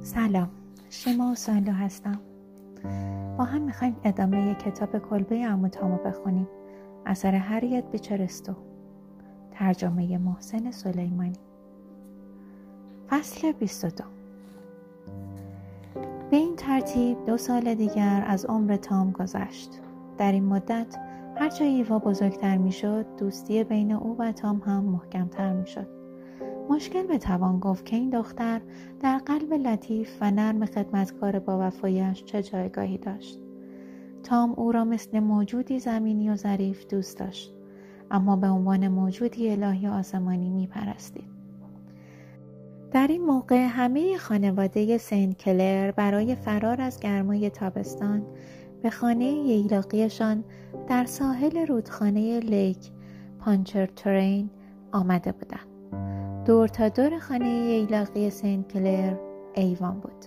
سلام شما و سالو هستم. با هم می‌خوایم ادامه کتاب کلبه اموتامو بخونیم. اثر هریت بیچرستو ترجمه محسن سلیمانی. فصل 22 به این ترتیب دو سال دیگر از عمر تام گذشت. در این مدت هرچه ایوا بزرگتر می‌شد دوستی بین او و تام هم محکمتر می‌شد مشکل به توان گفت که این دختر در قلب لطیف و نرم خدمتکار با وفایش چه جایگاهی داشت تام او را مثل موجودی زمینی و ظریف دوست داشت اما به عنوان موجودی الهی آسمانی می پرستید. در این موقع همه خانواده سین کلر برای فرار از گرمای تابستان به خانه ییلاقیشان در ساحل رودخانه لیک پانچرترین آمده بودند. دور تا دور خانه ییلاقی سین کلر ایوان بود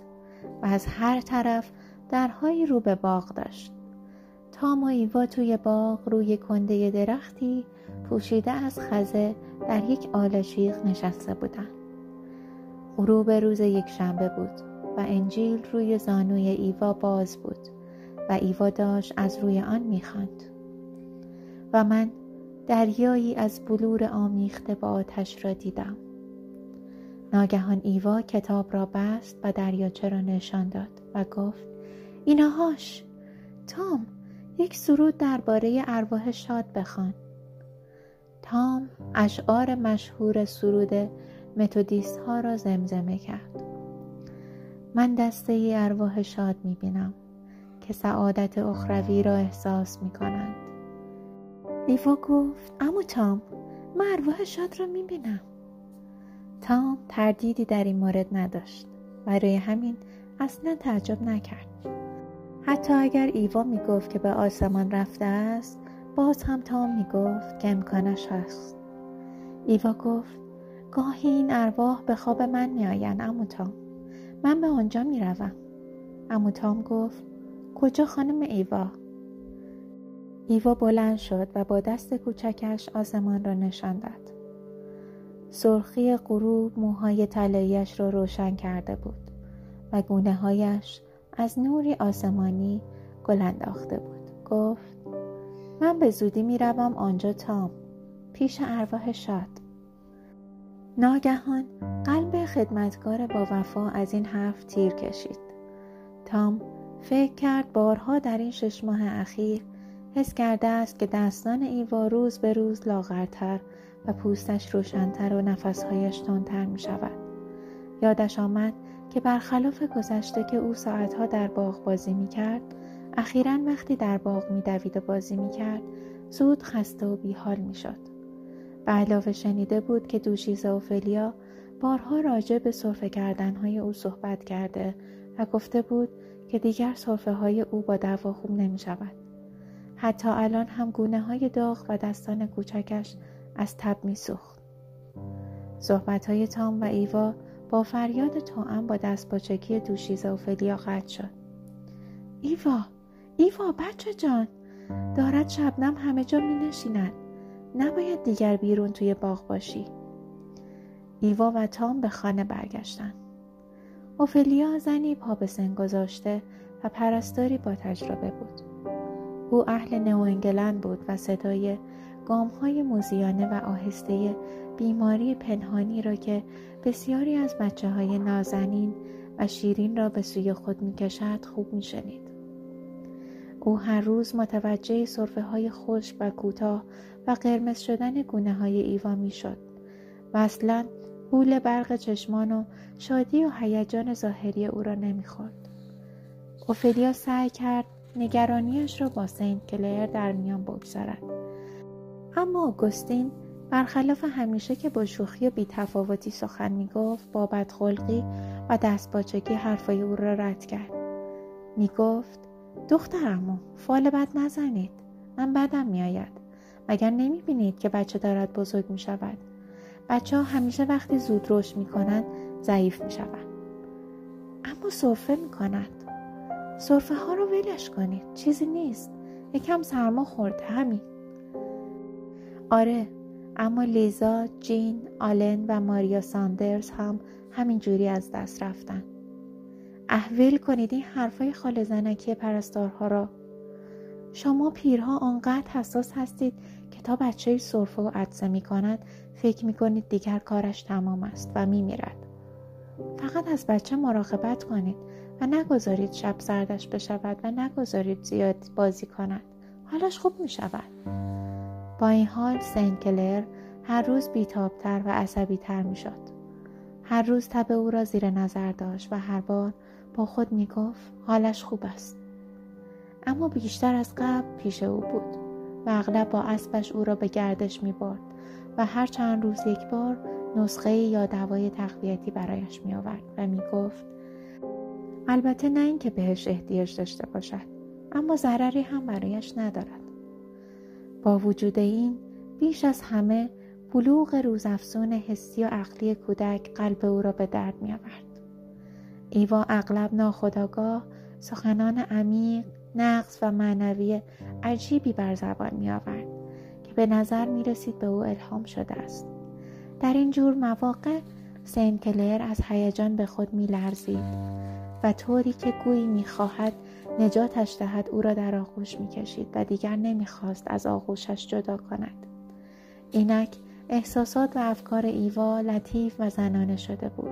و از هر طرف درهایی رو به باغ داشت. تام و ایوا توی باغ روی کنده درختی پوشیده از خزه در یک آلاچیق نشسته بودند. غروب روز یک شنبه بود و انجیل روی زانوی ایوا باز بود و ایوا داشت از روی آن می‌خواند. و من دریایی از بلور آمیخته با آتش را دیدم. ناگهان ایوا کتاب را بست و دریاچه را نشان داد و گفت اینهاش تام یک سرود درباره ارواح شاد بخوان. تام اشعار مشهور سرود متودیست ها را زمزمه کرد. من دسته ای ارواح شاد می بینم که سعادت اخروی را احساس می کنند ایوا گفت امو تام من ارواح شاد را می بینم تام تردیدی در این مورد نداشت برای همین اصلا تعجب نکرد. حتی اگر ایوا می گفت که به آسمان رفته است باز هم تام می گفت که امکانش هست. ایوا گفت گاهی این ارواح به خواب من می آین امو تام من به آنجا می روم امو تام گفت کجا خانم ایوا؟ ایوا بلند شد و با دست کوچکش آسمان را نشان داد. سرخی غروب موهای طلاییاش را روشن کرده بود و گونه هایش از نوری آسمانی گل انداخته بود. گفت من به زودی می‌روم آنجا تام پیش ارواح شاد. ناگهان قلب خدمتکار با وفا از این حرف تیر کشید. تام فکر کرد بارها در این شش ماه اخیر حس کرده است که دستان ایوا روز به روز لاغرتر و پوستش روشنتر و نفسهایش تندتر می شود. یادش آمد که برخلاف گذشته که او ساعتها در باغ بازی می کرد اخیرا وقتی در باغ می دوید و بازی می کرد زود خسته و بیحال می شد. به علاوه شنیده بود که دوشیزه فلیا بارها راجع به صرفه کردنهای او صحبت کرده و گفته بود که دیگر صرفه های او با دوا خوب نمی شود. حتی الان هم گونه های داغ و دستان کوچکش از تب می سخت. صحبت های تام و ایوا با فریاد توام با دست باچکی دوشیزه و فلیا قطع شد. ایوا ایوا بچه جان دارد شبنم همه جا می نشیند. نباید دیگر بیرون توی باغ باشی. ایوا و تام به خانه برگشتند. اوفلیا زنی پا به سن گذاشته و پرستاری با تجربه بود. او اهل نو انگلند بود و صدای گام های موزیانه و آهسته بیماری پنهانی را که بسیاری از بچه های نازنین و شیرین را به سوی خود می کشد خوب می شنید. او هر روز متوجه صرفه های خشک و کوتاه و قرمز شدن گونه های ایوا می شد و اصلا حول برق چشمان و شادی و هیجان ظاهری او را نمی‌خورد. اوفلیا سعی کرد نگرانیش را با سنت کلر در میان بگذارد. اما آگوستین برخلاف همیشه که با شوخی و بیتفاوتی سخن می‌گفت با بدخلقی و دستباچگی حرفای او را رد کرد. می‌گفت دخترمو فال بد نزنید. من بدم میآید. مگر نمی‌بینید که بچه دارد بزرگ می شود بچه ها همیشه وقتی زود رشد می کنند ضعیف می شود اما صرفه می کند صرفه ها رو ولش کنید. چیزی نیست. یکم سرما خورده همین. آره اما لیزا، جین، آلن و ماریا ساندرز هم همینجوری از دست رفتن. احویل کنید این حرفای خال زنکی پرستارها را. شما پیرها آنقدر حساس هستید که تا بچه صرفه و عدسه می کند فکر می کنید دیگر کارش تمام است و می میرد. فقط از بچه مراقبت کنید و نگذارید شب سردش بشود و نگذارید زیاد بازی کند. حالش خوب می شود. با این حال سین کلر هر روز بیتابتر و عصبی تر می شد. هر روز تب او را زیر نظر داشت و هر بار با خود می گفت حالش خوب است. اما بیشتر از قبل پیش او بود و اغلب با اسبش او را به گردش می برد و هر چند روز یک بار نسخه یا دوای تقویتی برایش می آورد و می گفت البته نه اینکه بهش احتیاج داشته باشد اما ضرری هم برایش ندارد با وجود این بیش از همه بلوغ روزافزون حسی و عقلی کودک قلب او را به درد می آورد. ایوا اغلب ناخداگاه سخنان عمیق نقص و معنوی عجیبی بر زبان می آورد که به نظر می رسید به او الهام شده است. در این جور مواقع سین کلر از هیجان به خود می لرزید و طوری که گویی می خواهد نجاتش دهد او را در آغوش می کشید و دیگر نمی خواست از آغوشش جدا کند. اینک احساسات و افکار ایوا لطیف و زنانه شده بود.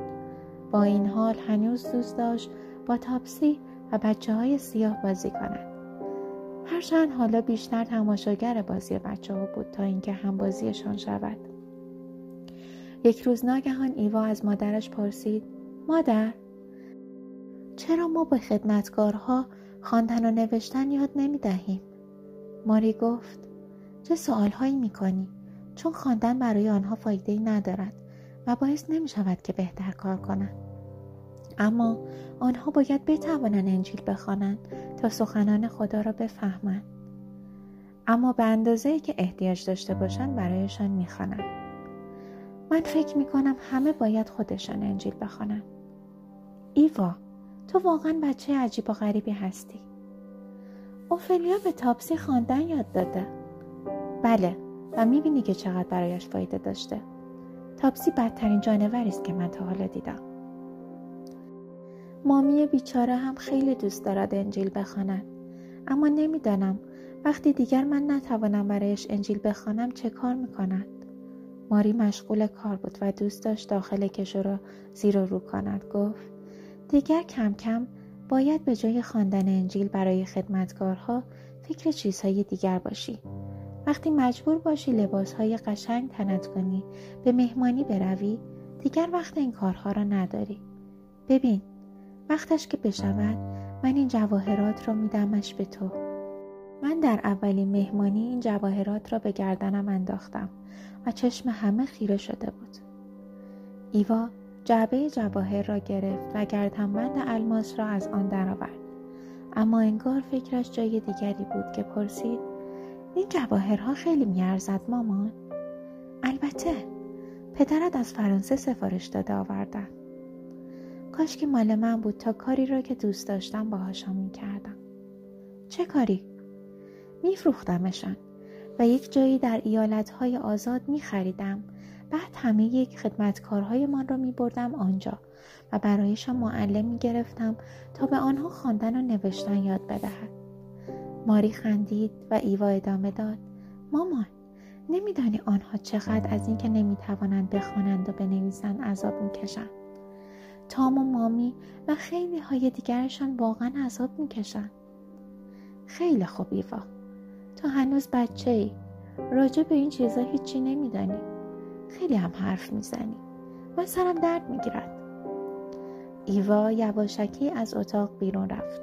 با این حال هنوز دوست داشت با تاپسی و بچه های سیاه بازی کند. هرچند حالا بیشتر تماشاگر بازی بچه ها بود تا اینکه هم بازیشان شود. یک روز ناگهان ایوا از مادرش پرسید مادر چرا ما به خدمتکارها خواندن و نوشتن یاد نمی دهیم؟ ماری گفت چه سوالهایی می کنی؟ چون خواندن برای آنها فایده ای ندارد و باعث نمی شود که بهتر کار کنند. اما آنها باید بتوانند انجیل بخوانند تا سخنان خدا را بفهمند. اما به اندازه که احتیاج داشته باشند برایشان می‌خوانند. من فکر می کنم همه باید خودشان انجیل بخوانند. ایوا تو واقعا بچه عجیب و غریبی هستی. اوفلیا به تاپسی خواندن یاد داده. بله و می‌بینی که چقدر برایش فایده داشته. تاپسی بدترین جانوری است که من تا حالا دیدم. مامی بیچاره هم خیلی دوست دارد انجیل بخواند. اما نمی‌دانم وقتی دیگر من نتوانم برایش انجیل بخوانم چه کار می‌کند. ماری مشغول کار بود و دوست داشت داخل کشو را زیر و رو کند. گفت دیگر کم کم باید به جای خواندن انجیل برای خدمتکارها فکر چیزهای دیگر باشی. وقتی مجبور باشی لباسهای قشنگ تنت کنی به مهمانی بروی دیگر وقت این کارها را نداری. ببین وقتش که بشود من این جواهرات را میدمش به تو. من در اولین مهمانی این جواهرات را به گردنم انداختم و چشم همه خیره شده بود. ایوا جعبه جواهر را گرفت و گردنبند الماس را از آن درآورد. اما انگار فکرش جای دیگری بود که پرسید این جواهرها خیلی میارزد مامان؟ البته پدرت از فرانسه سفارش داده آوردن. کاش که مال من بود تا کاری را که دوست داشتم باهاشان می‌کردم. چه کاری؟ میفروختمشان و یک جایی در ایالتهای آزاد میخریدم. بعد همه یک خدمتکارهای من را میبردم آنجا و برایشان معلم می‌گرفتم تا به آنها خواندن و نوشتن یاد بدهد ماری خندید و ایوا ادامه داد. مامان نمیدانی آنها چقدر از اینکه نمی‌توانند بخوانند و بنویسند عذاب می‌کشند. تام و مامی و خیلی های دیگرشان واقعا عذاب می‌کشند خیلی خوب ایوا. تو هنوز بچه ای راجع به این چیزا هیچی نمیدانی. خیلی هم حرف می‌زنی. و سرم درد می‌گیرد. ایوا یواشکی از اتاق بیرون رفت.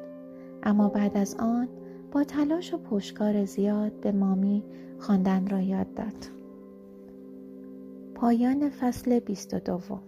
اما بعد از آن با تلاش و پشکار زیاد به مامی خواندن را یاد داد. پایان فصل بیست و دوم.